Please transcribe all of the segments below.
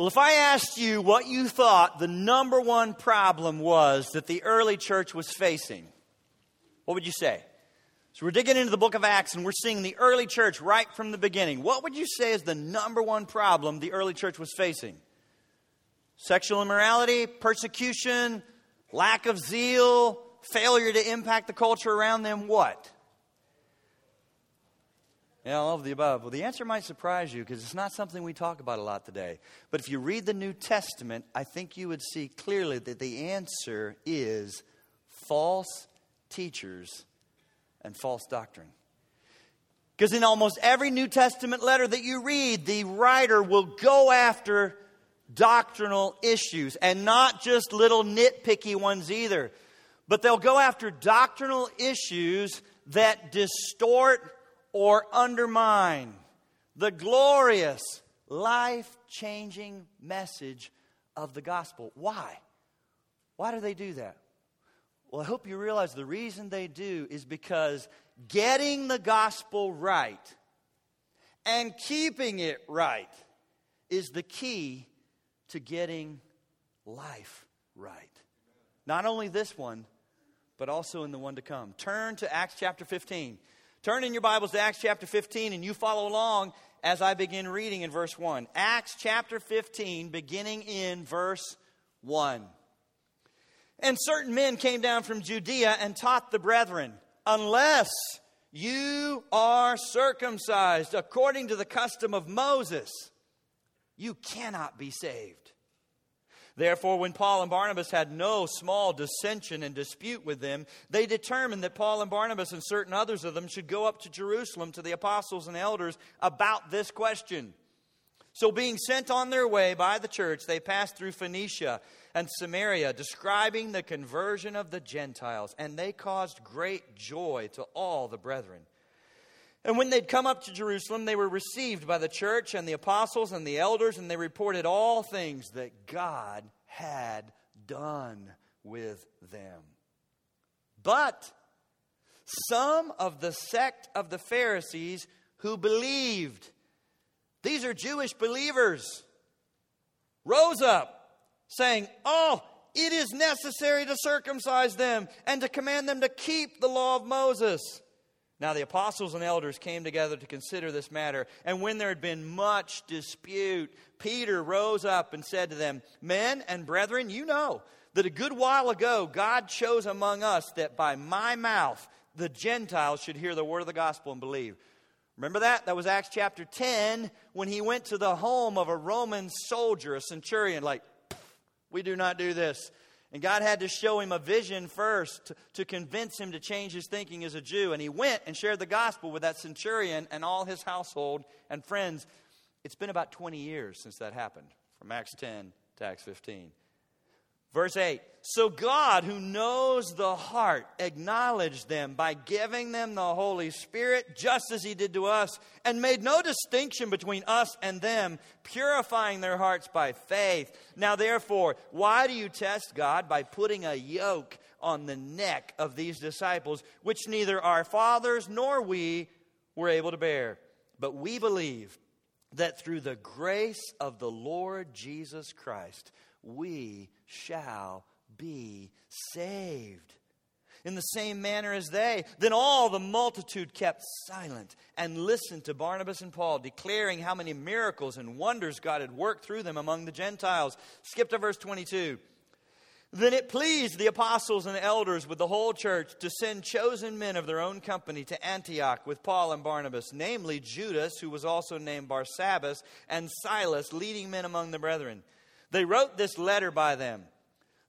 Well, if I asked you what you thought the number one problem was that the early church was facing, what would you say? So we're digging into the book of Acts and we're seeing the early church right from the beginning. What would you say is the number one problem the early church was facing? Sexual immorality, persecution, lack of zeal, failure to impact the culture around them? What? Yeah, all of the above. Well, the answer might surprise you because it's not something we talk about a lot today. But if you read the New Testament, I think you would see clearly that the answer is false teachers and false doctrine. Because in almost every New Testament letter that you read, the writer will go after doctrinal issues and not just little nitpicky ones either. But they'll go after doctrinal issues that distort or undermine the glorious, life changing message of the gospel. Why? Why do they do that? Well, I hope you realize the reason they do is because getting the gospel right and keeping it right is the key to getting life right. Not only this one, but also in the one to come. Turn to Acts chapter 15. Turn in your Bibles to Acts chapter 15 and you follow along as I begin reading in verse 1. Acts chapter 15, beginning in verse 1. And certain men came down from Judea and taught the brethren, unless you are circumcised according to the custom of Moses, you cannot be saved. Therefore, when Paul and Barnabas had no small dissension and dispute with them, they determined that Paul and Barnabas and certain others of them should go up to Jerusalem to the apostles and elders about this question. So, being sent on their way by the church, they passed through Phoenicia and Samaria, describing the conversion of the Gentiles, and they caused great joy to all the brethren. And when they'd come up to Jerusalem, they were received by the church and the apostles and the elders, and they reported all things that God had done with them. But some of the sect of the Pharisees who believed, these are Jewish believers, rose up, saying, Oh, it is necessary to circumcise them and to command them to keep the law of Moses. Now the apostles and elders came together to consider this matter, and when there had been much dispute, Peter rose up and said to them, Men and brethren, you know that a good while ago God chose among us that by my mouth the Gentiles should hear the word of the gospel and believe. Remember that? That was Acts chapter 10 when he went to the home of a Roman soldier, a centurion, like, we do not do this. And God had to show him a vision first to, to, convince him to change his thinking as a Jew. And he went and shared the gospel with that centurion and all his household and friends. It's been about 20 years since that happened, from Acts 10 to Acts 15. Verse 8 So God, who knows the heart, acknowledged them by giving them the Holy Spirit, just as He did to us, and made no distinction between us and them, purifying their hearts by faith. Now, therefore, why do you test God by putting a yoke on the neck of these disciples, which neither our fathers nor we were able to bear? But we believe that through the grace of the Lord Jesus Christ, we shall be saved. In the same manner as they, then all the multitude kept silent and listened to Barnabas and Paul, declaring how many miracles and wonders God had worked through them among the Gentiles. Skip to verse 22. Then it pleased the apostles and elders with the whole church to send chosen men of their own company to Antioch with Paul and Barnabas, namely Judas, who was also named Barsabbas, and Silas, leading men among the brethren. They wrote this letter by them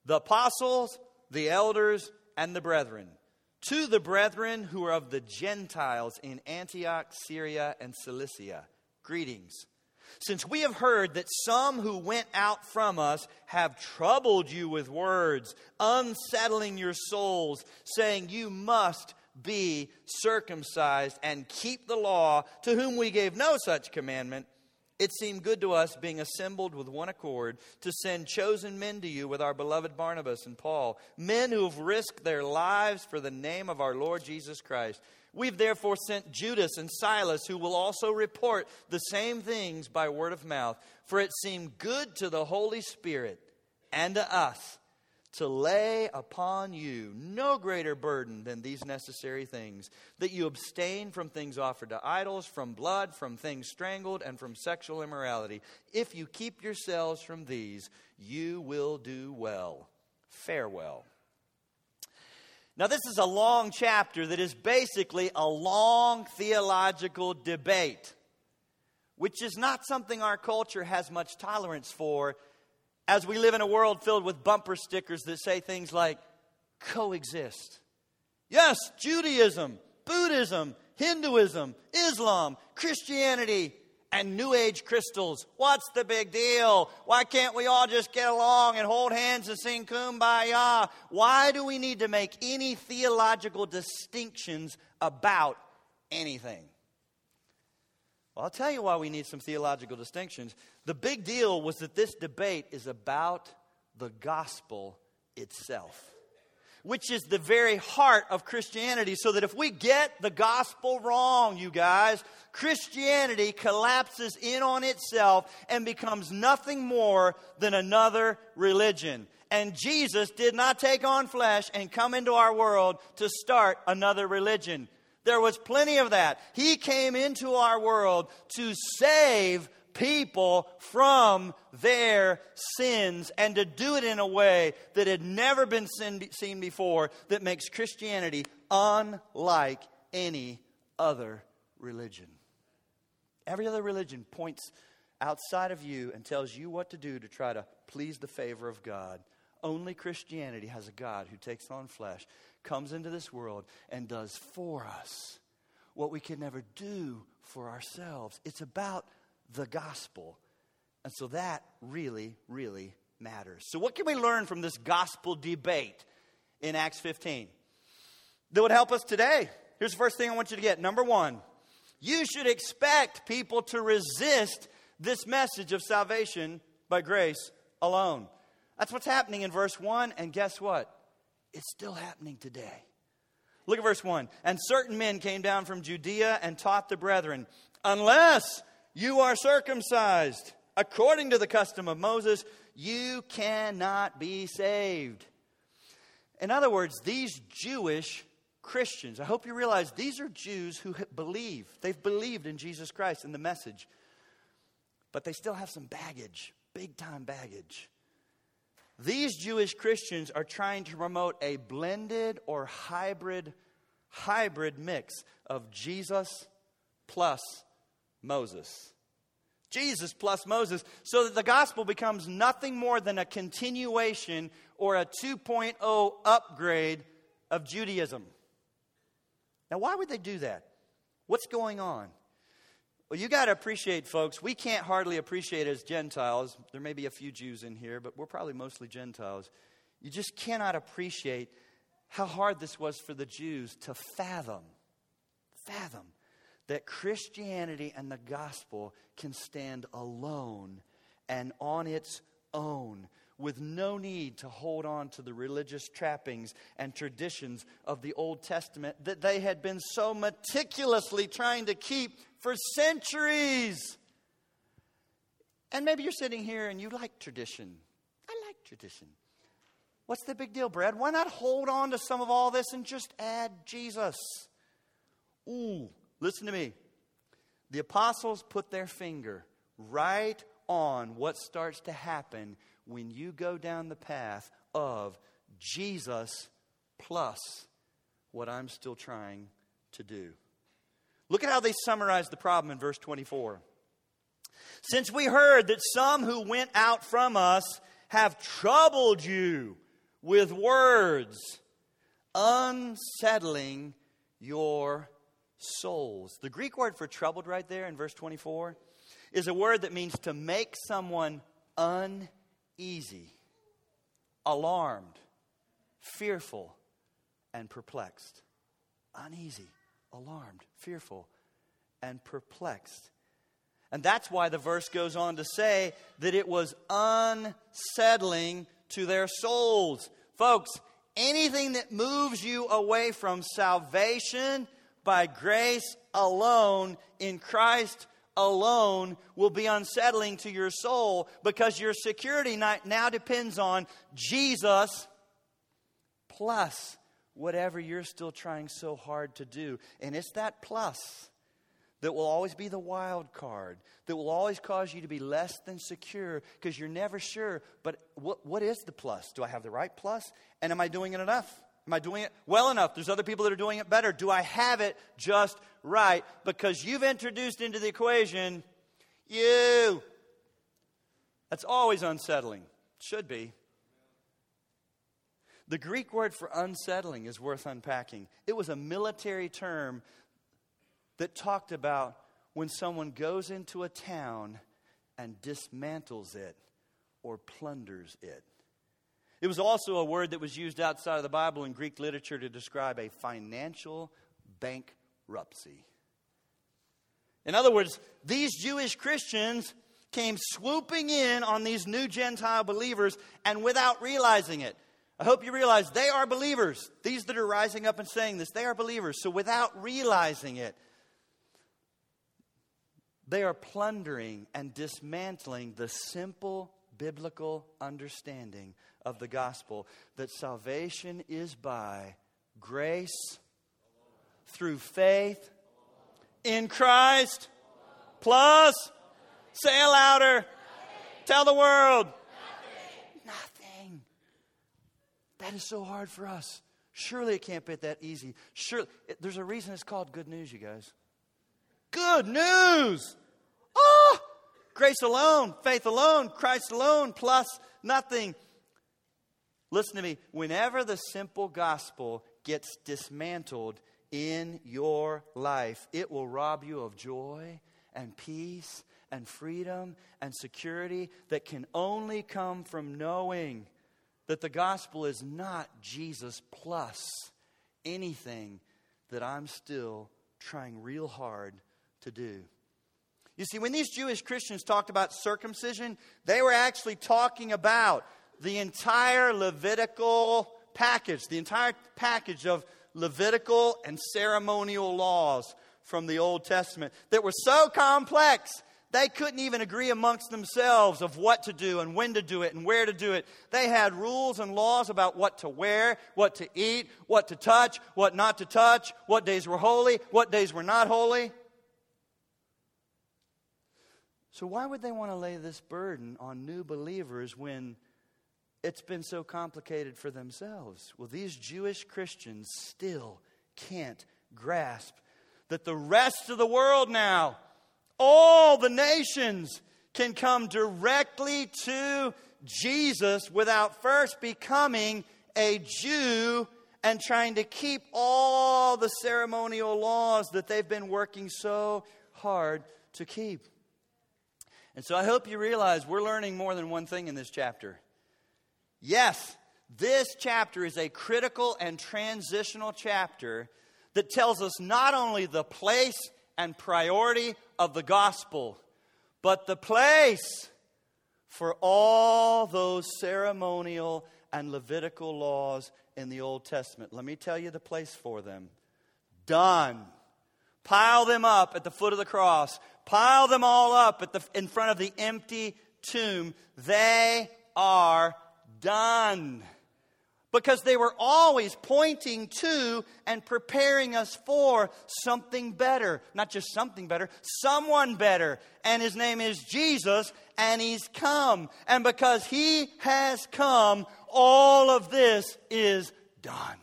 the apostles, the elders, and the brethren. To the brethren who are of the Gentiles in Antioch, Syria, and Cilicia, greetings. Since we have heard that some who went out from us have troubled you with words, unsettling your souls, saying, You must be circumcised and keep the law, to whom we gave no such commandment it seemed good to us, being assembled with one accord, to send chosen men to you with our beloved Barnabas and Paul, men who have risked their lives for the name of our Lord Jesus Christ. We've therefore sent Judas and Silas, who will also report the same things by word of mouth, for it seemed good to the Holy Spirit and to us to lay upon you no greater burden than these necessary things that you abstain from things offered to idols, from blood, from things strangled, and from sexual immorality. If you keep yourselves from these, you will do well. Farewell. Now, this is a long chapter that is basically a long theological debate, which is not something our culture has much tolerance for as we live in a world filled with bumper stickers that say things like coexist. Yes, Judaism, Buddhism, Hinduism, Islam, Christianity, and New Age crystals. What's the big deal? Why can't we all just get along and hold hands and sing kumbaya? Why do we need to make any theological distinctions about anything? Well, I'll tell you why we need some theological distinctions. The big deal was that this debate is about the gospel itself, which is the very heart of Christianity. So that if we get the gospel wrong, you guys, Christianity collapses in on itself and becomes nothing more than another religion. And Jesus did not take on flesh and come into our world to start another religion. There was plenty of that. He came into our world to save people from their sins and to do it in a way that had never been seen before that makes Christianity unlike any other religion. Every other religion points outside of you and tells you what to do to try to please the favor of God. Only Christianity has a God who takes on flesh, comes into this world, and does for us what we can never do for ourselves. It's about the gospel. And so that really, really matters. So, what can we learn from this gospel debate in Acts 15 that would help us today? Here's the first thing I want you to get. Number one, you should expect people to resist this message of salvation by grace alone. That's what's happening in verse 1, and guess what? It's still happening today. Look at verse 1. And certain men came down from Judea and taught the brethren, unless you are circumcised according to the custom of Moses, you cannot be saved. In other words, these Jewish Christians, I hope you realize these are Jews who believe. They've believed in Jesus Christ and the message. But they still have some baggage, big time baggage. These Jewish Christians are trying to promote a blended or hybrid hybrid mix of Jesus plus Moses. Jesus plus Moses, so that the gospel becomes nothing more than a continuation or a 2.0 upgrade of Judaism. Now, why would they do that? What's going on? Well, you got to appreciate, folks, we can't hardly appreciate as Gentiles. There may be a few Jews in here, but we're probably mostly Gentiles. You just cannot appreciate how hard this was for the Jews to fathom, fathom that Christianity and the gospel can stand alone and on its own with no need to hold on to the religious trappings and traditions of the Old Testament that they had been so meticulously trying to keep for centuries. And maybe you're sitting here and you like tradition. I like tradition. What's the big deal, Brad? Why not hold on to some of all this and just add Jesus? Ooh, listen to me. The apostles put their finger right on what starts to happen when you go down the path of Jesus plus what I'm still trying to do. Look at how they summarize the problem in verse 24. Since we heard that some who went out from us have troubled you with words, unsettling your souls. The Greek word for troubled right there in verse 24 is a word that means to make someone uneasy easy, alarmed, fearful, and perplexed. Uneasy, alarmed, fearful, and perplexed. And that's why the verse goes on to say that it was unsettling to their souls. Folks, anything that moves you away from salvation by grace alone in Christ alone will be unsettling to your soul because your security now depends on Jesus plus whatever you're still trying so hard to do. And it's that plus that will always be the wild card, that will always cause you to be less than secure because you're never sure. But what, what is the plus? Do I have the right plus? And am I doing it enough? Am I doing it well enough? There's other people that are doing it better. Do I have it just right? Because you've introduced into the equation you. That's always unsettling. Should be. The Greek word for unsettling is worth unpacking. It was a military term that talked about when someone goes into a town and dismantles it or plunders it. It was also a word that was used outside of the Bible in Greek literature to describe a financial bankruptcy. In other words, these Jewish Christians came swooping in on these new Gentile believers and without realizing it. I hope you realize they are believers. These that are rising up and saying this, they are believers. So without realizing it, they are plundering and dismantling the simple biblical understanding of the gospel that salvation is by grace through faith in Christ plus say it louder tell the world. Nothing. That is so hard for us. Surely it can't be that easy. Surely there's a reason it's called good news you guys. Good news! Oh grace alone faith alone christ alone plus nothing Listen to me. Whenever the simple gospel gets dismantled in your life, it will rob you of joy and peace and freedom and security that can only come from knowing that the gospel is not Jesus plus anything that I'm still trying real hard to do. You see, when these Jewish Christians talked about circumcision, they were actually talking about the entire Levitical package, the entire package of Levitical and ceremonial laws from the Old Testament that were so complex they couldn't even agree amongst themselves of what to do and when to do it and where to do it. They had rules and laws about what to wear, what to eat, what to touch, what not to touch, what days were holy, what days were not holy. So, why would they want to lay this burden on new believers when it's been so complicated for themselves. Well, these Jewish Christians still can't grasp that the rest of the world now, all the nations, can come directly to Jesus without first becoming a Jew and trying to keep all the ceremonial laws that they've been working so hard to keep. And so I hope you realize we're learning more than one thing in this chapter. Yes, this chapter is a critical and transitional chapter that tells us not only the place and priority of the gospel, but the place for all those ceremonial and Levitical laws in the Old Testament. Let me tell you the place for them. Done. Pile them up at the foot of the cross. Pile them all up the, in front of the empty tomb. They are done. Because they were always pointing to and preparing us for something better. Not just something better, someone better. And his name is Jesus, and he's come. And because he has come, all of this is done. Amen.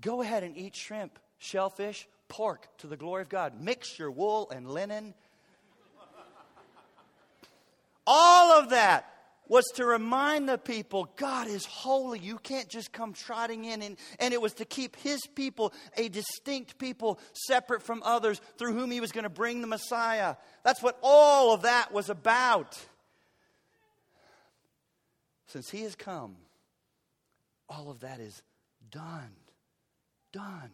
Go ahead and eat shrimp, shellfish, pork to the glory of God. Mix your wool and linen. All of that was to remind the people God is holy. You can't just come trotting in. And, and it was to keep his people a distinct people, separate from others, through whom he was going to bring the Messiah. That's what all of that was about. Since he has come, all of that is done. Done.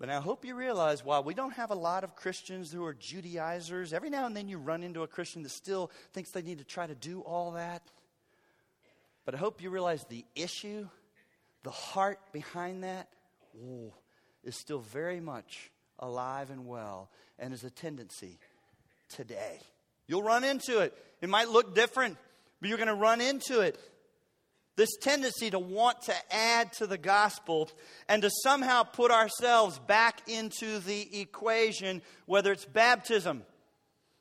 But I hope you realize while we don't have a lot of Christians who are Judaizers, every now and then you run into a Christian that still thinks they need to try to do all that. But I hope you realize the issue, the heart behind that, ooh, is still very much alive and well and is a tendency today. You'll run into it. It might look different, but you're going to run into it. This tendency to want to add to the gospel and to somehow put ourselves back into the equation, whether it's baptism.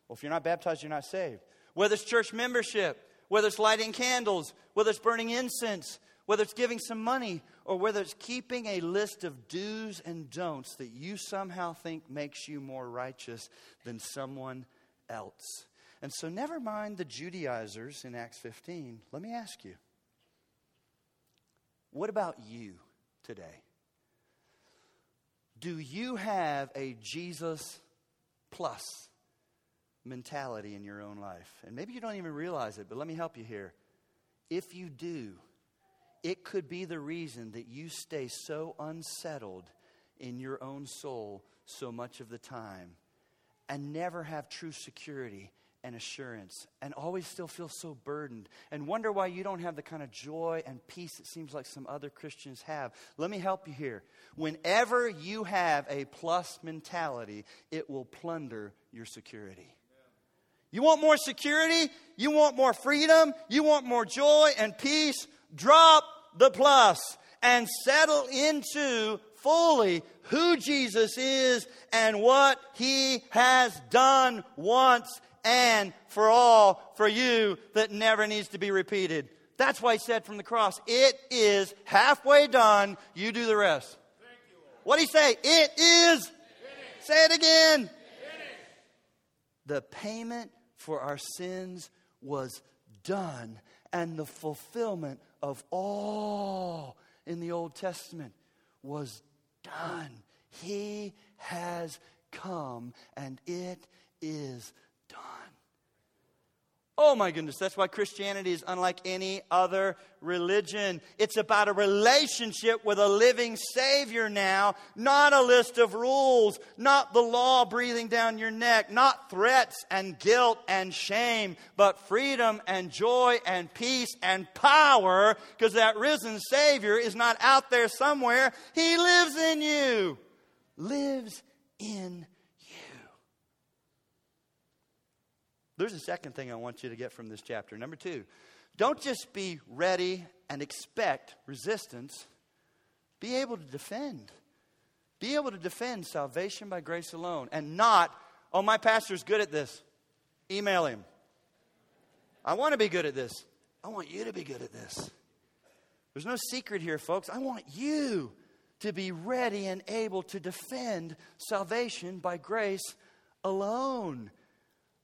Well, if you're not baptized, you're not saved. Whether it's church membership, whether it's lighting candles, whether it's burning incense, whether it's giving some money, or whether it's keeping a list of do's and don'ts that you somehow think makes you more righteous than someone else. And so, never mind the Judaizers in Acts 15. Let me ask you what about you today? Do you have a Jesus plus mentality in your own life? And maybe you don't even realize it, but let me help you here. If you do, it could be the reason that you stay so unsettled in your own soul so much of the time and never have true security and assurance and always still feel so burdened and wonder why you don't have the kind of joy and peace it seems like some other Christians have. Let me help you here. Whenever you have a plus mentality, it will plunder your security. You want more security? You want more freedom? You want more joy and peace? Drop the plus and settle into fully who Jesus is and what he has done once and for all for you that never needs to be repeated. That's why he said from the cross, It is halfway done. You do the rest. What did he say? It is. Finished. Say it again. Finished. The payment for our sins was done, and the fulfillment of all in the Old Testament was done. He has come, and it is Oh my goodness, that's why Christianity is unlike any other religion. It's about a relationship with a living Savior now, not a list of rules, not the law breathing down your neck, not threats and guilt and shame, but freedom and joy and peace and power, because that risen Savior is not out there somewhere. He lives in you. Lives in There's a second thing I want you to get from this chapter. Number two, don't just be ready and expect resistance, be able to defend. Be able to defend salvation by grace alone and not, oh, my pastor's good at this. Email him. I want to be good at this. I want you to be good at this. There's no secret here, folks. I want you to be ready and able to defend salvation by grace alone.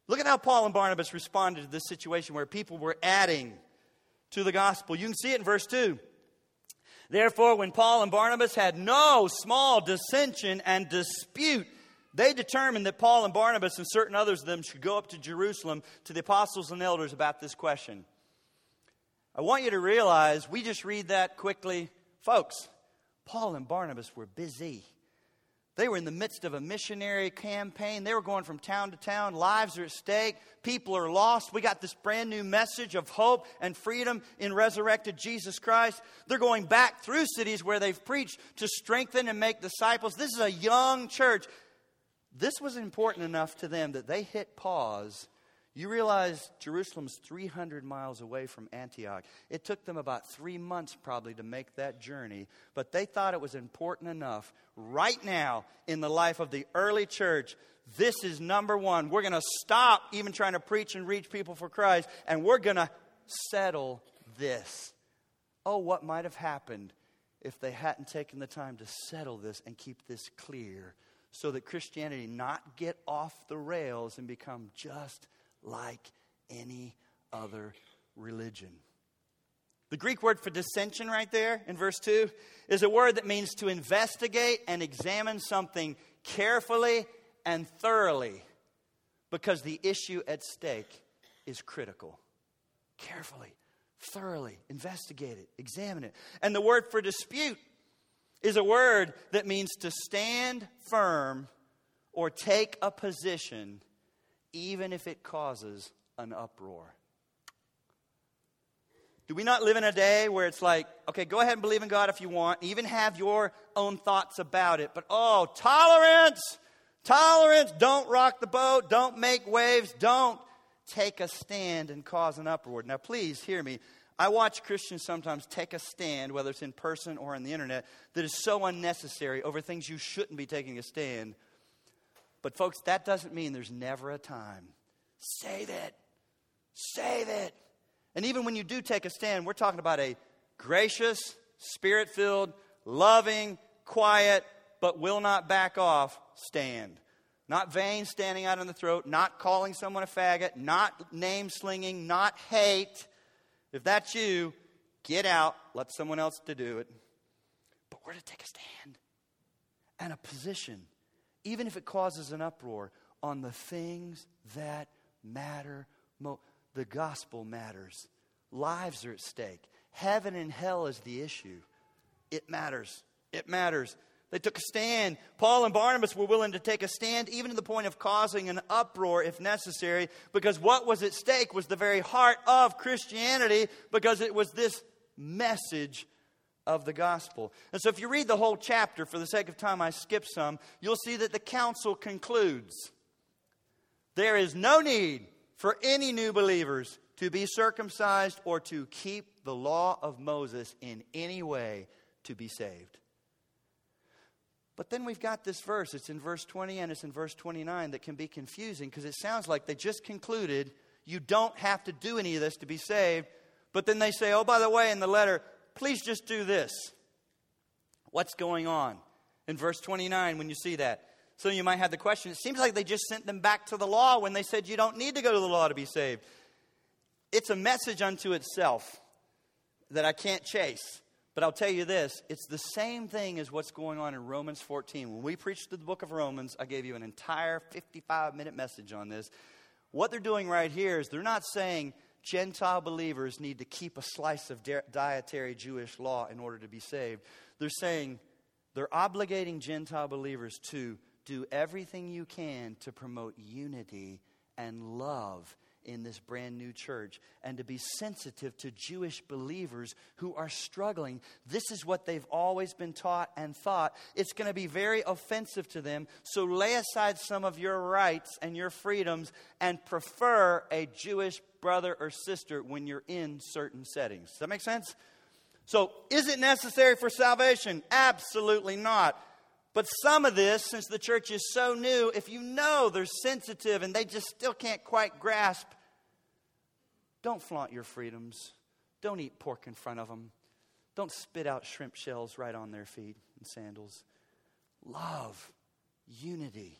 Look at how Paul and Barnabas responded to this situation where people were adding to the gospel. You can see it in verse 2. Therefore, when Paul and Barnabas had no small dissension and dispute, they determined that Paul and Barnabas and certain others of them should go up to Jerusalem to the apostles and elders about this question. I want you to realize we just read that quickly. Folks, Paul and Barnabas were busy. They were in the midst of a missionary campaign. They were going from town to town. Lives are at stake. People are lost. We got this brand new message of hope and freedom in resurrected Jesus Christ. They're going back through cities where they've preached to strengthen and make disciples. This is a young church. This was important enough to them that they hit pause you realize Jerusalem's 300 miles away from Antioch. It took them about three months probably to make that journey, but they thought it was important enough right now in the life of the early church. This is number one. We're going to stop even trying to preach and reach people for Christ, and we're going to settle this. Oh, what might have happened if they hadn't taken the time to settle this and keep this clear so that Christianity not get off the rails and become just like any other religion. The Greek word for dissension, right there in verse 2, is a word that means to investigate and examine something carefully and thoroughly because the issue at stake is critical. Carefully, thoroughly, investigate it, examine it. And the word for dispute is a word that means to stand firm or take a position, even if it causes an uproar. Do we not live in a day where it's like, okay, go ahead and believe in God if you want, even have your own thoughts about it, but oh, tolerance, tolerance, don't rock the boat, don't make waves, don't take a stand and cause an uproar. Now, please hear me. I watch Christians sometimes take a stand, whether it's in person or on the internet, that is so unnecessary over things you shouldn't be taking a stand. But, folks, that doesn't mean there's never a time. Save it. Save it. And even when you do take a stand, we're talking about a gracious, spirit filled, loving, quiet, but will not back off stand. Not vain standing out in the throat, not calling someone a faggot, not name slinging, not hate. If that's you, get out, let someone else to do it. But we're to take a stand and a position, even if it causes an uproar, on the things that matter most. The gospel matters. Lives are at stake. Heaven and hell is the issue. It matters. It matters. They took a stand. Paul and Barnabas were willing to take a stand, even to the point of causing an uproar if necessary, because what was at stake was the very heart of Christianity, because it was this message of the gospel. And so, if you read the whole chapter, for the sake of time, I skip some, you'll see that the council concludes there is no need for any new believers to be circumcised or to keep the law of Moses in any way to be saved. But then we've got this verse. It's in verse 20 and it's in verse 29 that can be confusing because it sounds like they just concluded you don't have to do any of this to be saved. But then they say, oh, by the way, in the letter, please just do this. What's going on? In verse 29, when you see that. So you might have the question it seems like they just sent them back to the law when they said you don't need to go to the law to be saved. It's a message unto itself that I can't chase. But I'll tell you this it's the same thing as what's going on in Romans 14. When we preached the book of Romans, I gave you an entire 55 minute message on this. What they're doing right here is they're not saying Gentile believers need to keep a slice of dietary Jewish law in order to be saved. They're saying they're obligating Gentile believers to do everything you can to promote unity and love in this brand new church and to be sensitive to Jewish believers who are struggling. This is what they've always been taught and thought. It's going to be very offensive to them. So lay aside some of your rights and your freedoms and prefer a Jewish brother or sister when you're in certain settings. Does that make sense? So, is it necessary for salvation? Absolutely not. But some of this, since the church is so new, if you know they're sensitive and they just still can't quite grasp, don't flaunt your freedoms. Don't eat pork in front of them. Don't spit out shrimp shells right on their feet and sandals. Love, unity.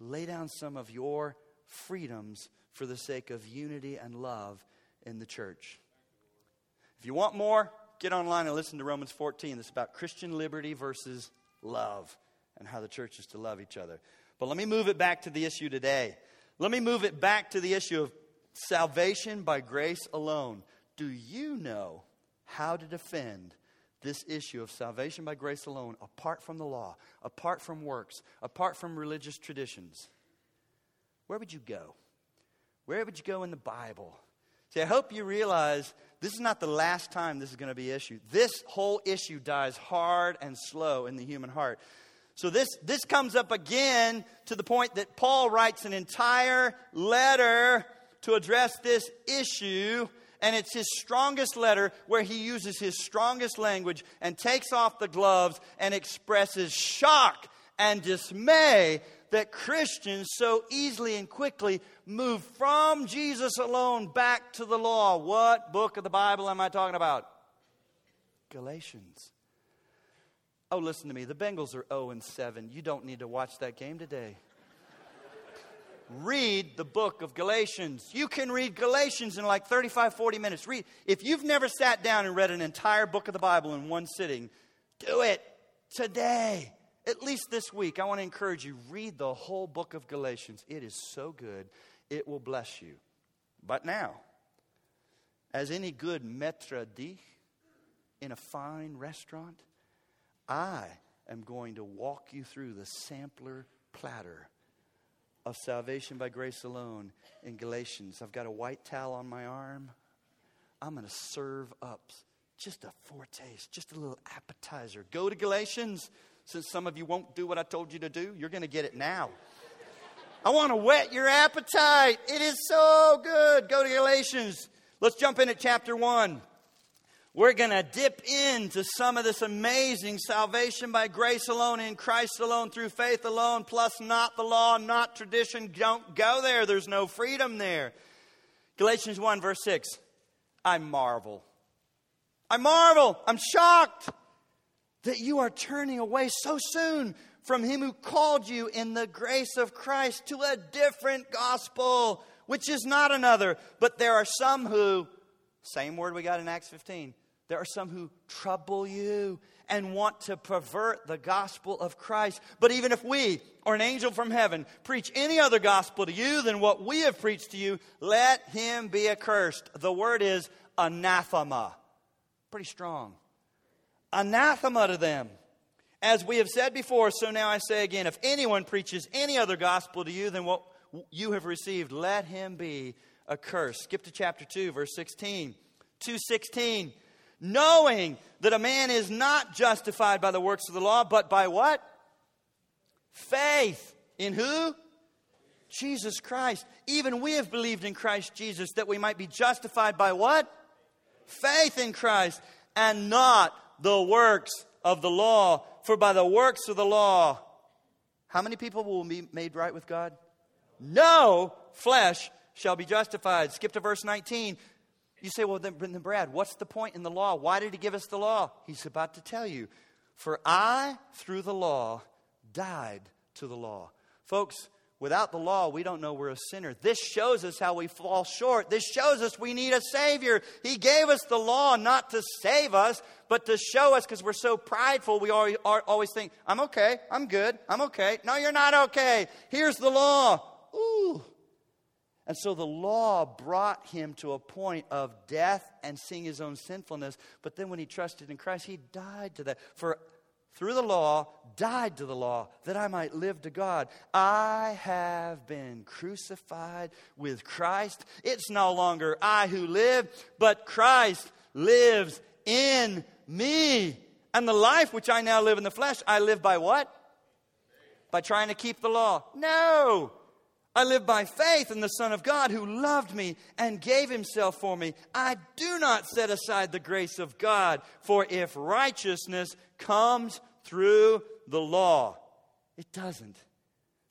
Lay down some of your freedoms for the sake of unity and love in the church. If you want more, get online and listen to Romans 14. It's about Christian liberty versus love and how the church is to love each other. But let me move it back to the issue today. Let me move it back to the issue of salvation by grace alone. Do you know how to defend this issue of salvation by grace alone apart from the law, apart from works, apart from religious traditions? Where would you go? Where would you go in the Bible? See, I hope you realize this is not the last time this is going to be issued. This whole issue dies hard and slow in the human heart. So this, this comes up again to the point that Paul writes an entire letter to address this issue. And it's his strongest letter where he uses his strongest language and takes off the gloves and expresses shock and dismay that Christians so easily and quickly move from Jesus alone back to the law. What book of the Bible am I talking about? Galatians. Oh, listen to me. The Bengals are 0 and 7. You don't need to watch that game today. read the book of Galatians. You can read Galatians in like 35, 40 minutes. Read. If you've never sat down and read an entire book of the Bible in one sitting, do it today. At least this week. I want to encourage you read the whole book of Galatians. It is so good. It will bless you. But now, as any good maître d' in a fine restaurant, I am going to walk you through the sampler platter of salvation by grace alone in Galatians. I've got a white towel on my arm. I'm going to serve up just a foretaste, just a little appetizer. Go to Galatians. Since some of you won't do what I told you to do, you're going to get it now. I want to whet your appetite. It is so good. Go to Galatians. Let's jump in at chapter 1. We're going to dip into some of this amazing salvation by grace alone, in Christ alone, through faith alone, plus not the law, not tradition. Don't go there. There's no freedom there. Galatians 1, verse 6. I marvel. I marvel. I'm shocked that you are turning away so soon from him who called you in the grace of Christ to a different gospel, which is not another. But there are some who, same word we got in Acts 15, there are some who trouble you and want to pervert the gospel of Christ. But even if we or an angel from heaven preach any other gospel to you than what we have preached to you, let him be accursed. The word is anathema. Pretty strong. Anathema to them. As we have said before, so now I say again if anyone preaches any other gospel to you than what you have received, let him be accursed. Skip to chapter 2, verse 16. 216 knowing that a man is not justified by the works of the law, but by what? Faith. In who? Jesus Christ. Even we have believed in Christ Jesus that we might be justified by what? Faith in Christ and not the works of the law. For by the works of the law, how many people will be made right with God? No flesh shall be justified. Skip to verse 19. You say, well, then, then, Brad, what's the point in the law? Why did he give us the law? He's about to tell you. For I, through the law, died to the law. Folks, without the law, we don't know we're a sinner. This shows us how we fall short. This shows us we need a Savior. He gave us the law not to save us, but to show us because we're so prideful, we always, think, I'm okay, I'm good, I'm okay. No, you're not okay. Here's the law. Ooh, and so the law brought him to a point of death and seeing his own sinfulness. But then when he trusted in Christ, he died to that. For through the law, died to the law, that I might live to God. I have been crucified with Christ. It's no longer I who live, but Christ lives in me. And the life which I now live in the flesh, I live by what? By trying to keep the law. No. I live by faith in the Son of God who loved me and gave himself for me. I do not set aside the grace of God, for if righteousness comes through the law, it doesn't,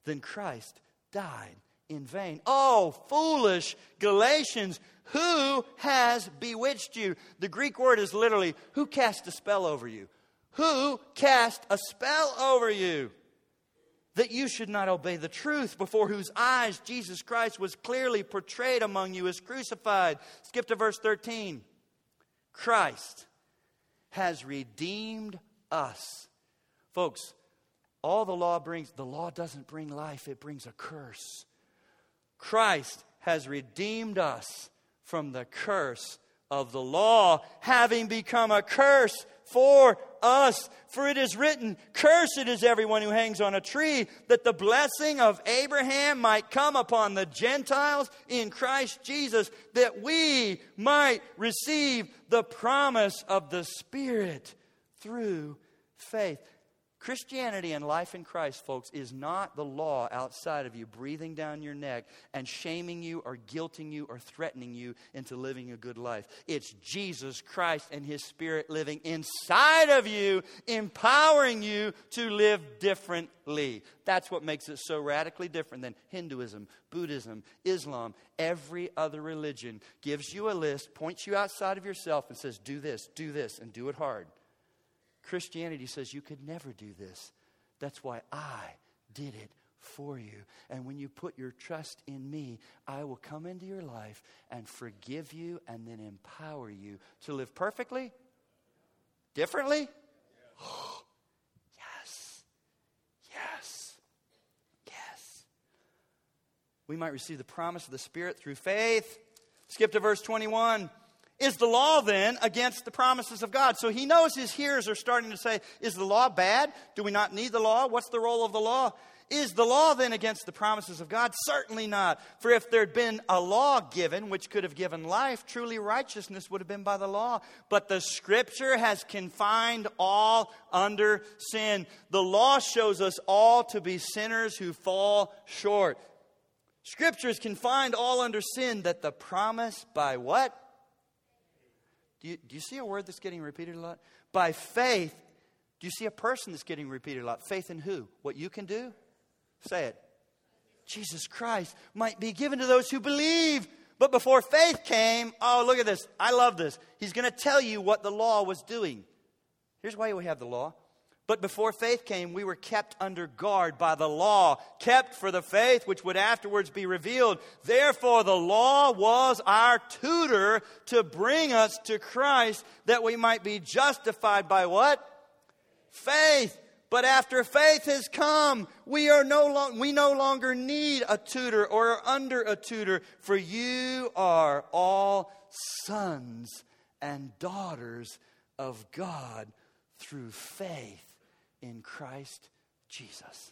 then Christ died in vain. Oh, foolish Galatians, who has bewitched you? The Greek word is literally, who cast a spell over you? Who cast a spell over you? That you should not obey the truth, before whose eyes Jesus Christ was clearly portrayed among you as crucified. Skip to verse 13. Christ has redeemed us. Folks, all the law brings, the law doesn't bring life, it brings a curse. Christ has redeemed us from the curse of the law, having become a curse for us. For it is written, Cursed is everyone who hangs on a tree, that the blessing of Abraham might come upon the Gentiles in Christ Jesus, that we might receive the promise of the Spirit through faith. Christianity and life in Christ, folks, is not the law outside of you breathing down your neck and shaming you or guilting you or threatening you into living a good life. It's Jesus Christ and His Spirit living inside of you, empowering you to live differently. That's what makes it so radically different than Hinduism, Buddhism, Islam. Every other religion gives you a list, points you outside of yourself, and says, do this, do this, and do it hard. Christianity says you could never do this. That's why I did it for you. And when you put your trust in me, I will come into your life and forgive you and then empower you to live perfectly, differently. yes, yes, yes. We might receive the promise of the Spirit through faith. Skip to verse 21. Is the law then against the promises of God? So he knows his hearers are starting to say, Is the law bad? Do we not need the law? What's the role of the law? Is the law then against the promises of God? Certainly not. For if there had been a law given which could have given life, truly righteousness would have been by the law. But the scripture has confined all under sin. The law shows us all to be sinners who fall short. Scripture confined all under sin that the promise by what? Do you, do you see a word that's getting repeated a lot? By faith. Do you see a person that's getting repeated a lot? Faith in who? What you can do? Say it. Jesus Christ might be given to those who believe. But before faith came, oh, look at this. I love this. He's going to tell you what the law was doing. Here's why we have the law. But before faith came, we were kept under guard by the law, kept for the faith which would afterwards be revealed. Therefore, the law was our tutor to bring us to Christ that we might be justified by what? Faith. But after faith has come, we, are no long, we no longer need a tutor or are under a tutor, for you are all sons and daughters of God through faith in Christ Jesus.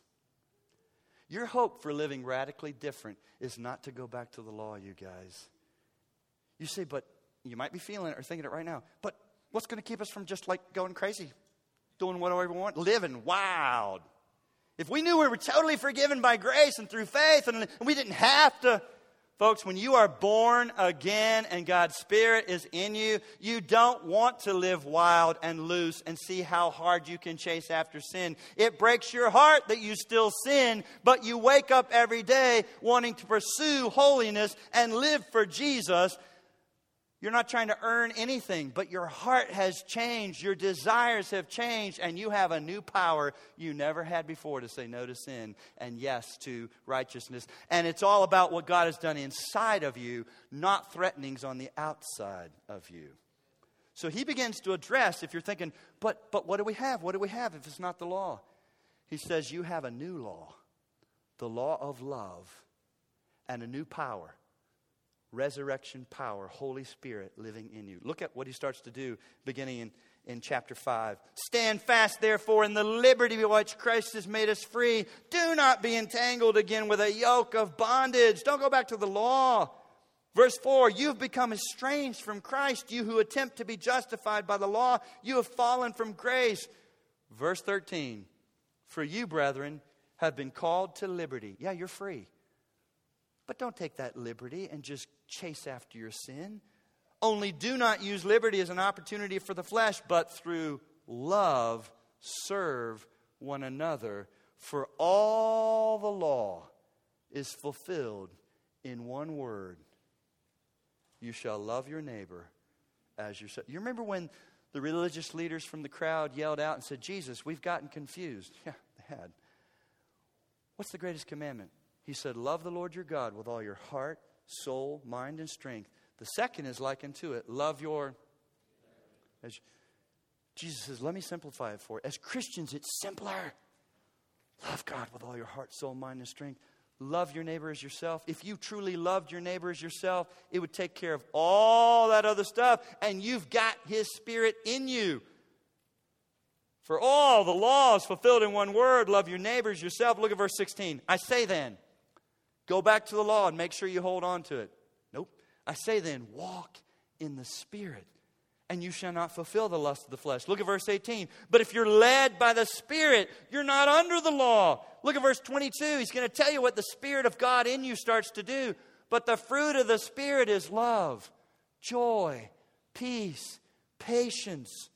Your hope for living radically different is not to go back to the law, you guys. You say, but you might be feeling it or thinking it right now, but what's going to keep us from just like going crazy? doing whatever we want, living wild. If we knew we were totally forgiven by grace and through faith and we didn't have to, folks, when you are born again and God's Spirit is in you, you don't want to live wild and loose and see how hard you can chase after sin. It breaks your heart that you still sin, but you wake up every day wanting to pursue holiness and live for Jesus you're not trying to earn anything, but your heart has changed. Your desires have changed, and you have a new power you never had before to say no to sin and yes to righteousness. And it's all about what God has done inside of you, not threatenings on the outside of you. So he begins to address if you're thinking, but, but what do we have? What do we have if it's not the law? He says, You have a new law, the law of love, and a new power resurrection power, Holy Spirit living in you. Look at what he starts to do beginning in, in chapter 5. Stand fast, therefore, in the liberty which Christ has made us free. Do not be entangled again with a yoke of bondage. Don't go back to the law. Verse 4 You've become estranged from Christ, you who attempt to be justified by the law. You have fallen from grace. Verse 13 For you, brethren, have been called to liberty. Yeah, you're free. But don't take that liberty and just chase after your sin. Only do not use liberty as an opportunity for the flesh, but through love serve one another. For all the law is fulfilled in one word you shall love your neighbor as yourself. You remember when the religious leaders from the crowd yelled out and said, Jesus, we've gotten confused. Yeah, they had. What's the greatest commandment? He said, Love the Lord your God with all your heart, soul, mind, and strength. The second is like unto it love your. As Jesus says, Let me simplify it for you. As Christians, it's simpler. Love God with all your heart, soul, mind, and strength. Love your neighbor as yourself. If you truly loved your neighbor as yourself, it would take care of all that other stuff, and you've got His Spirit in you. For all the laws fulfilled in one word love your neighbors yourself. Look at verse 16. I say then, Go back to the law and make sure you hold on to it. Nope. I say then, walk in the Spirit, and you shall not fulfill the lust of the flesh. Look at verse 18. But if you're led by the Spirit, you're not under the law. Look at verse 22. He's going to tell you what the Spirit of God in you starts to do. But the fruit of the Spirit is love, joy, peace, patience,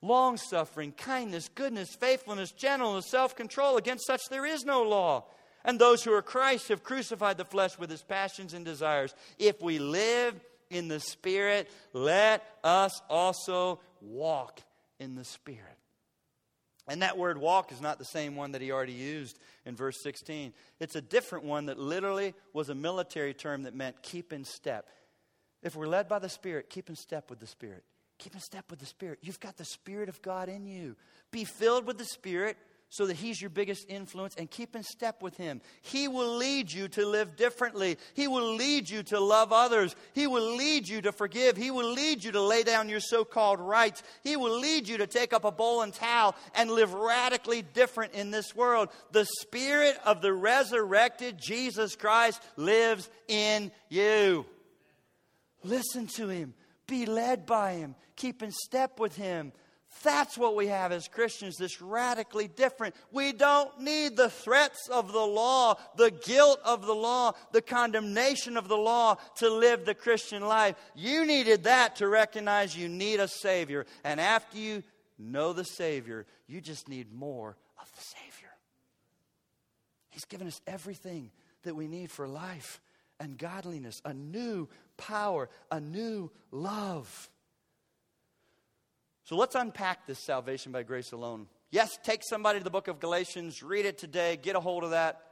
long suffering, kindness, goodness, faithfulness, gentleness, self control. Against such there is no law. And those who are Christ have crucified the flesh with its passions and desires. If we live in the Spirit, let us also walk in the Spirit. And that word walk is not the same one that he already used in verse 16. It's a different one that literally was a military term that meant keep in step. If we're led by the Spirit, keep in step with the Spirit. Keep in step with the Spirit. You've got the Spirit of God in you. Be filled with the Spirit so that He's your biggest influence and keep in step with Him. He will lead you to live differently. He will lead you to love others. He will lead you to forgive. He will lead you to lay down your so called rights. He will lead you to take up a bowl and towel and live radically different in this world. The Spirit of the resurrected Jesus Christ lives in you. Listen to Him, be led by Him, keep in step with Him. That's what we have as Christians, this radically different. We don't need the threats of the law, the guilt of the law, the condemnation of the law to live the Christian life. You needed that to recognize you need a Savior. And after you know the Savior, you just need more of the Savior. He's given us everything that we need for life and godliness, a new power, a new love. So let's unpack this salvation by grace alone. Yes, take somebody to the book of Galatians, read it today, get a hold of that.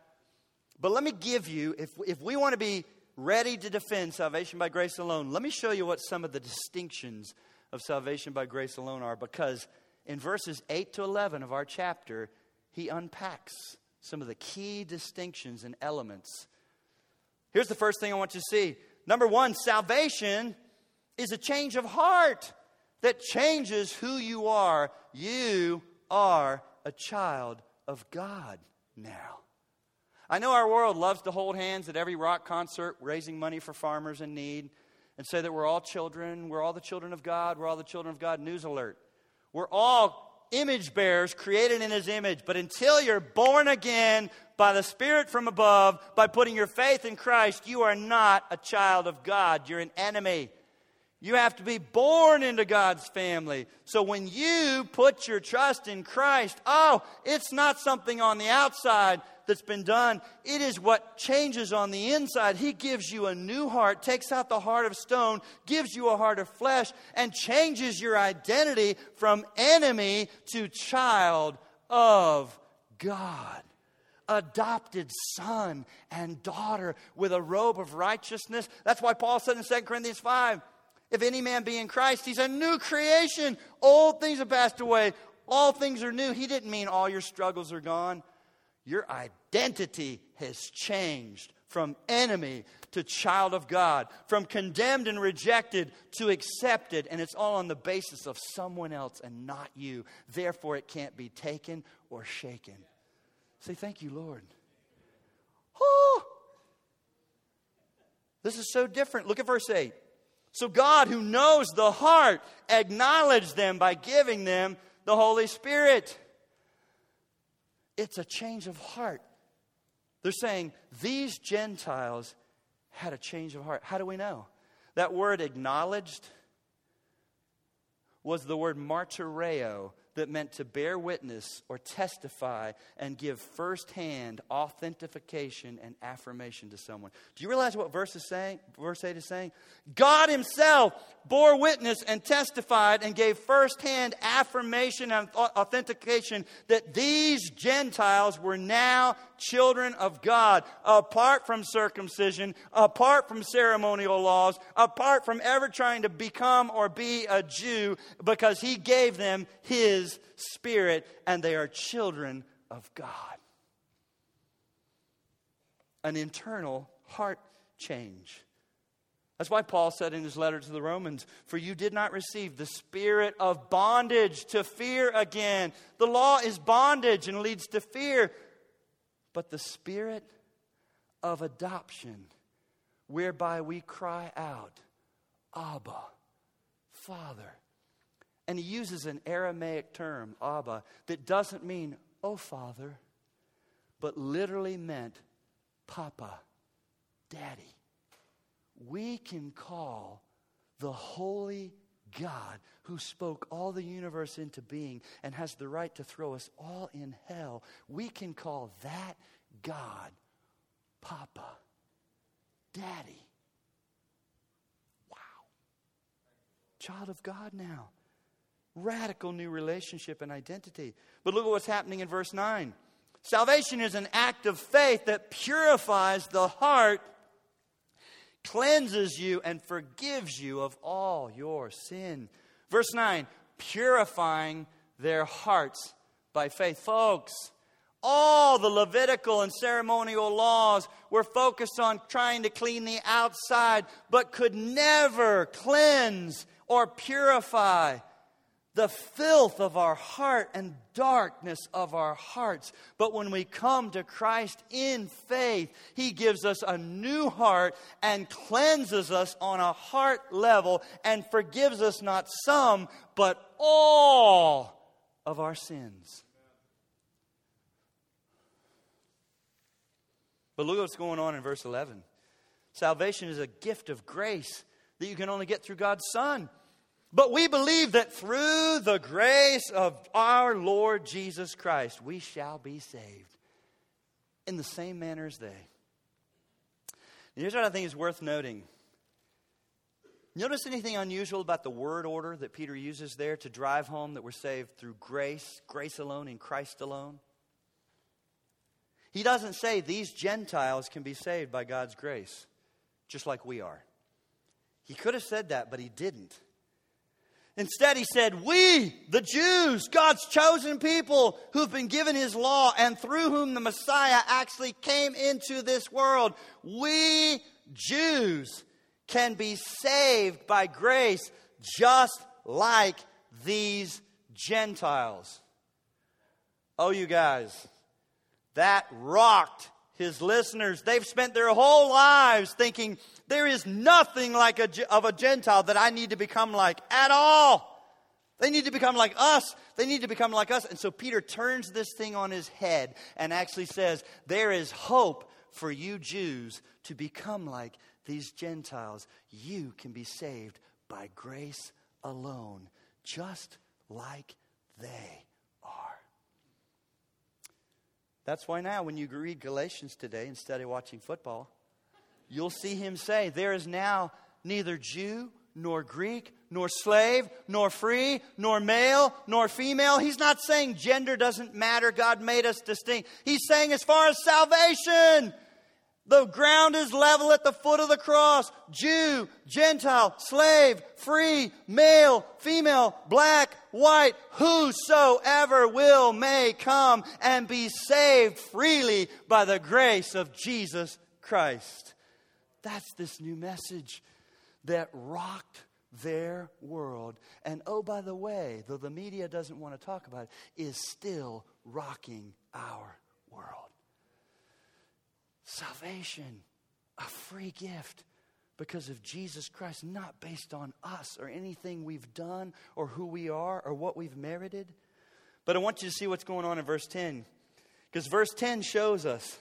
But let me give you, if, if we want to be ready to defend salvation by grace alone, let me show you what some of the distinctions of salvation by grace alone are. Because in verses 8 to 11 of our chapter, he unpacks some of the key distinctions and elements. Here's the first thing I want you to see. Number one, salvation is a change of heart that changes who you are. You are a child of God now. I know our world loves to hold hands at every rock concert, raising money for farmers in need, and say that we're all children, we're all the children of God, we're all the children of God. News alert. We're all image bearers created in His image, but until you're born again by the Spirit from above, by putting your faith in Christ, you are not a child of God. You're an enemy. You have to be born into God's family. So when you put your trust in Christ, oh, it's not something on the outside that's been done. It is what changes on the inside. He gives you a new heart, takes out the heart of stone, gives you a heart of flesh, and changes your identity from enemy to child of God adopted son and daughter with a robe of righteousness. That's why Paul said in 2 Corinthians 5 if any man be in Christ, he's a new creation. Old things have passed away, all things are new. He didn't mean all your struggles are gone. Your identity has changed from enemy to child of God, from condemned and rejected to accepted, and it's all on the basis of someone else and not you. Therefore, it can't be taken or shaken. Say, Thank you, Lord. Oh, this is so different. Look at verse 8. So God, who knows the heart, acknowledged them by giving them the Holy Spirit. It's a change of heart. They're saying these Gentiles had a change of heart. How do we know? That word acknowledged was the word martyreo, that meant to bear witness or testify and give firsthand authentication and affirmation to someone. Do you realize what verse is saying? Verse 8 is saying? God Himself bore witness and testified and gave firsthand affirmation and authentication that these Gentiles were now children of God, apart from circumcision, apart from ceremonial laws, apart from ever trying to become or be a Jew, because He gave them His Spirit and they are children of God. An internal heart change. That's why Paul said in his letter to the Romans, For you did not receive the spirit of bondage to fear again. The law is bondage and leads to fear, but the spirit of adoption, whereby we cry out, Abba, Father. And he uses an Aramaic term, Abba, that doesn't mean, oh, Father, but literally meant Papa, Daddy we can call the holy God who spoke all the universe into being and has the right to throw us all in hell, we can call that God Papa, Daddy. Wow. Child of God now. Radical new relationship and identity. But look at what's happening in verse 9. Salvation is an act of faith that purifies the heart cleanses you and forgives you of all your sin. Verse 9, purifying their hearts by faith. Folks, all the Levitical and ceremonial laws were focused on trying to clean the outside, but could never cleanse or purify the filth of our heart and darkness of our hearts. But when we come to Christ in faith, He gives us a new heart and cleanses us on a heart level and forgives us not some, but all of our sins. But look what's going on in verse 11. Salvation is a gift of grace that you can only get through God's Son. But we believe that through the grace of our Lord Jesus Christ, we shall be saved in the same manner as they. And here's what I think is worth noting. Notice anything unusual about the word order that Peter uses there to drive home that we're saved through grace, grace alone, in Christ alone? He doesn't say these Gentiles can be saved by God's grace, just like we are. He could have said that, but he didn't. Instead, he said, We, the Jews, God's chosen people who've been given his law and through whom the Messiah actually came into this world, we, Jews, can be saved by grace just like these Gentiles. Oh, you guys, that rocked his listeners. They've spent their whole lives thinking there is nothing like a, of a Gentile that I need to become like at all. They need to become like us. They need to become like us. And so Peter turns this thing on his head and actually says, There is hope for you Jews to become like these Gentiles. You can be saved by grace alone, just like they are. That's why now, when you read Galatians today instead of watching football, you'll see him say, There is now neither Jew nor Greek, nor slave, nor free, nor male, nor female. He's not saying gender doesn't matter. God made us distinct. He's saying, as far as salvation, the ground is level at the foot of the cross. Jew, Gentile, slave, free, male, female, black, white, whosoever will may come and be saved freely by the grace of Jesus Christ. That's this new message that rocked their world. And oh, by the way, though the media doesn't want to talk about it, is still rocking our world. Salvation, a free gift because of Jesus Christ, not based on us or anything we've done or who we are or what we've merited. But I want you to see what's going on in verse 10. Because verse 10 shows us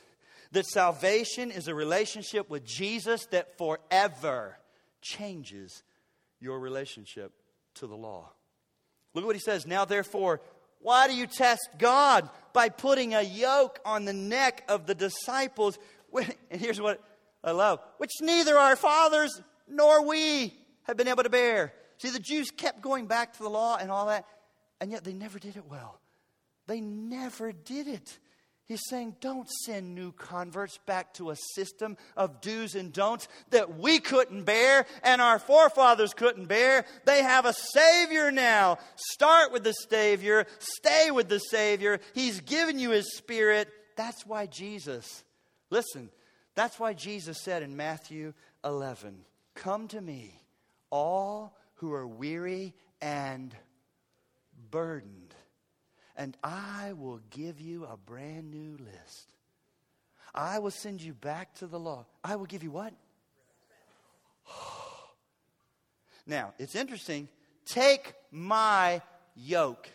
that salvation is a relationship with Jesus that forever changes your relationship to the law. Look at what he says. Now, therefore, why do you test God by putting a yoke on the neck of the disciples? And here's what I love which neither our fathers nor we have been able to bear. See, the Jews kept going back to the law and all that, and yet they never did it well. They never did it. He's saying, don't send new converts back to a system of do's and don'ts that we couldn't bear and our forefathers couldn't bear. They have a Savior now. Start with the Savior, stay with the Savior. He's given you His Spirit. That's why Jesus, listen, that's why Jesus said in Matthew 11, Come to me, all who are weary and burdened and I will give you a brand new list. I will send you back to the law. I will give you what? now, it's interesting. Take my yoke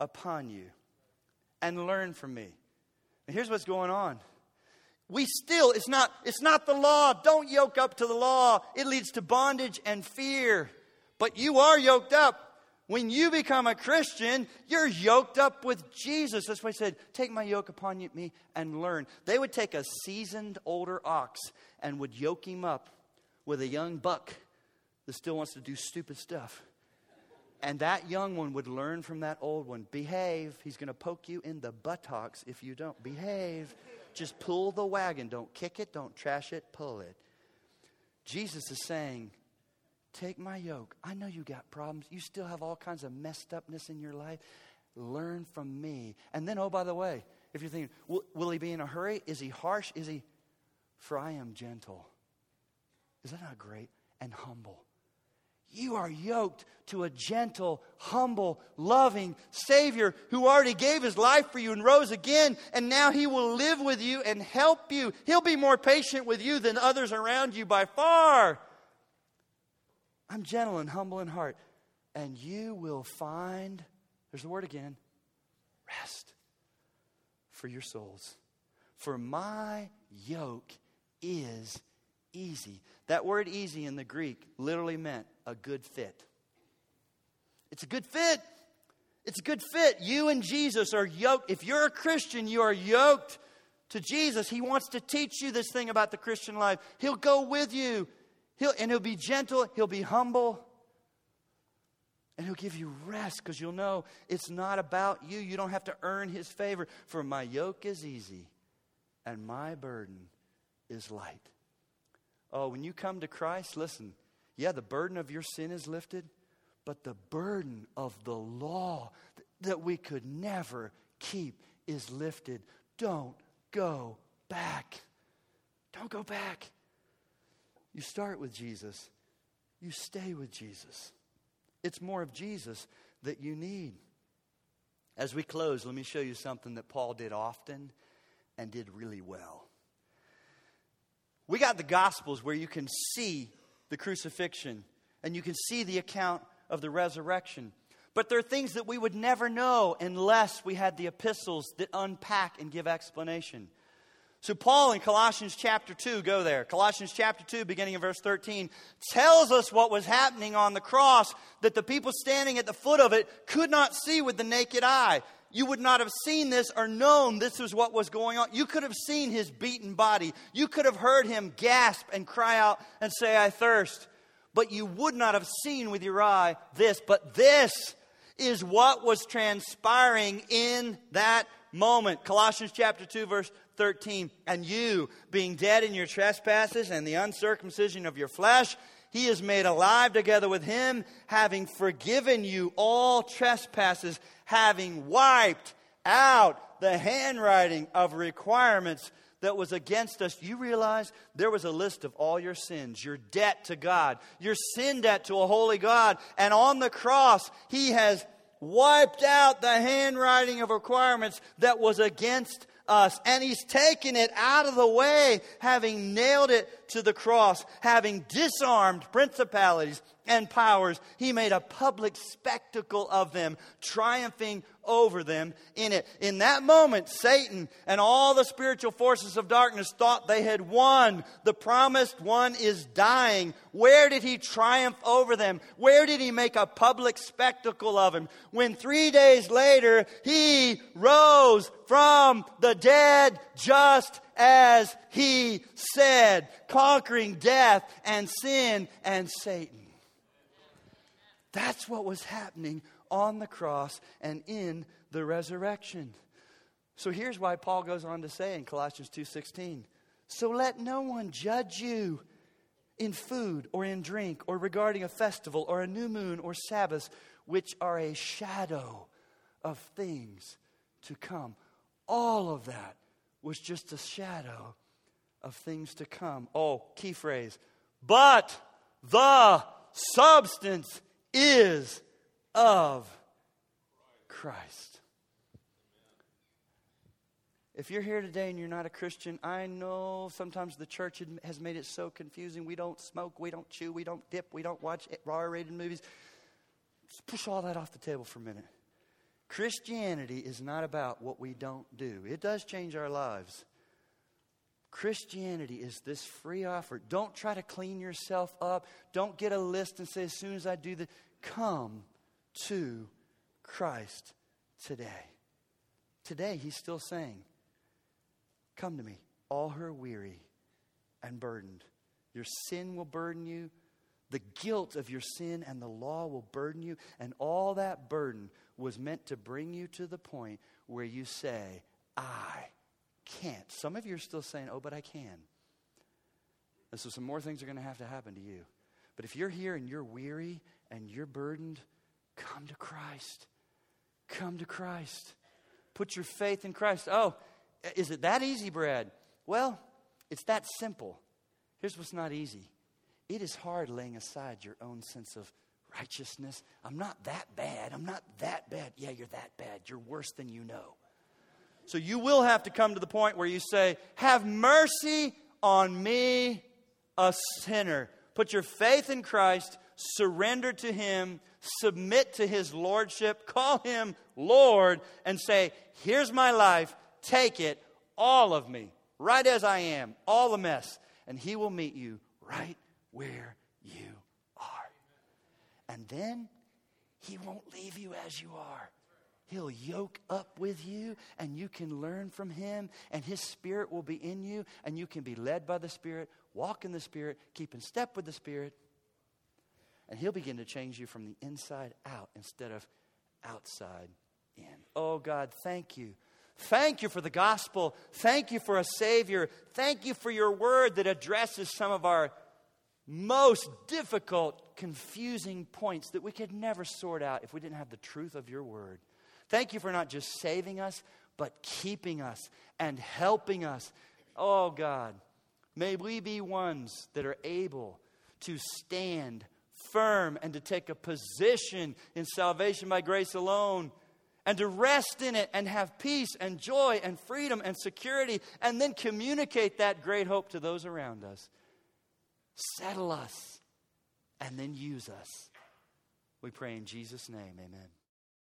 upon you and learn from me. And here's what's going on. We still, it's not, it's not the law. Don't yoke up to the law. It leads to bondage and fear. But you are yoked up when you become a Christian, you're yoked up with Jesus. That's why he said, Take my yoke upon me and learn. They would take a seasoned older ox and would yoke him up with a young buck that still wants to do stupid stuff. And that young one would learn from that old one behave. He's going to poke you in the buttocks if you don't. Behave. Just pull the wagon. Don't kick it, don't trash it, pull it. Jesus is saying, Take my yoke. I know you got problems. You still have all kinds of messed upness in your life. learn from me. And then, oh, by the way, if you're thinking, will, will he be in a hurry? Is he harsh? Is he, for I am gentle. Is that not great? And humble. You are yoked to a gentle, humble, loving Savior who already gave his life for you and rose again, and now he will live with you and help you. He'll be more patient with you than others around you by far. I'm gentle and humble in heart, and you will find, there's the word again, rest for your souls. For my yoke is easy. That word easy in the Greek literally meant a good fit. It's a good fit. It's a good fit. You and Jesus are yoked. If you're a Christian, you are yoked to Jesus. He wants to teach you this thing about the Christian life. He'll go with you. He'll, and he'll be gentle, he'll be humble, and he'll give you rest because you'll know it's not about you. You don't have to earn his favor. For my yoke is easy and my burden is light. Oh, when you come to Christ, listen, yeah, the burden of your sin is lifted, but the burden of the law that we could never keep is lifted. Don't go back. Don't go back. You start with Jesus, you stay with Jesus. It's more of Jesus that you need. As we close, let me show you something that Paul did often and did really well. We got the Gospels where you can see the crucifixion and you can see the account of the resurrection. But there are things that we would never know unless we had the epistles that unpack and give explanation. So, Paul in Colossians chapter 2, go there. Colossians chapter 2, beginning in verse 13, tells us what was happening on the cross that the people standing at the foot of it could not see with the naked eye you would not have seen this or known this was what was going on. You could have seen his beaten body. You could have heard him gasp and cry out and say, I thirst. But you would not have seen with your eye this. But this is what was transpiring in that moment. Colossians chapter 2, verse 13. And you, being dead in your trespasses and the uncircumcision of your flesh, he is made alive together with him, having forgiven you all trespasses having wiped out the handwriting of requirements that was against us, you realize there was a list of all your sins, your debt to God, your sin debt to a holy God. And on the cross, He has wiped out the handwriting of requirements that was against us. And He's taken it out of the way, having nailed it to the cross, having disarmed principalities and powers. He made a public spectacle of them, triumphing over them in it. In that moment, Satan and all the spiritual forces of darkness thought they had won. The promised one is dying. Where did he triumph over them? Where did he make a public spectacle of him? When three days later, he rose from the dead just as he said, conquering death and sin and Satan. That's what was happening on the cross and in the resurrection. So here's why Paul goes on to say in Colossians 2:16, "So let no one judge you in food or in drink or regarding a festival or a new moon or Sabbath, which are a shadow of things to come." All of that was just a shadow of things to come. Oh, key phrase. But the substance is of Christ. If you're here today and you're not a Christian, I know sometimes the church has made it so confusing. We don't smoke, we don't chew, we don't dip, we don't watch R rated movies. Just push all that off the table for a minute. Christianity is not about what we don't do, it does change our lives. Christianity is this free offer. Don't try to clean yourself up. Don't get a list and say, as soon as I do this, come to Christ today. Today, he's still saying, Come to me, all who are weary and burdened. Your sin will burden you. The guilt of your sin and the law will burden you. And all that burden was meant to bring you to the point where you say, I can't. Some of you are still saying, oh, but I can. And so some more things are going to have to happen to you. But if you're here and you're weary and you're burdened, come to Christ. Come to Christ. Put your faith in Christ. Oh, is it that easy, Brad? Well, it's that simple. Here's what's not easy it is hard laying aside your own sense of righteousness. I'm not that bad. I'm not that bad. Yeah, you're that bad. You're worse than you know. So you will have to come to the point where you say, Have mercy on me, a sinner. Put your faith in Christ, surrender to Him, submit to His Lordship, call Him Lord, and say, Here's my life, take it, all of me, right as I am, all the mess. And He will meet you right where you are. And then He won't leave you as you are. He'll yoke up with you, and you can learn from Him, and His Spirit will be in you, and you can be led by the Spirit, walk in the Spirit, keep in step with the Spirit, and He'll begin to change you from the inside out instead of outside in. Oh, God, thank you. Thank you for the gospel. Thank you for a Savior. Thank you for your word that addresses some of our most difficult, confusing points that we could never sort out if we didn't have the truth of your word. Thank you for not just saving us, but keeping us and helping us. Oh, God, may we be ones that are able to stand firm and to take a position in salvation by grace alone and to rest in it and have peace and joy and freedom and security and then communicate that great hope to those around us. Settle us and then use us. We pray in Jesus' name, amen.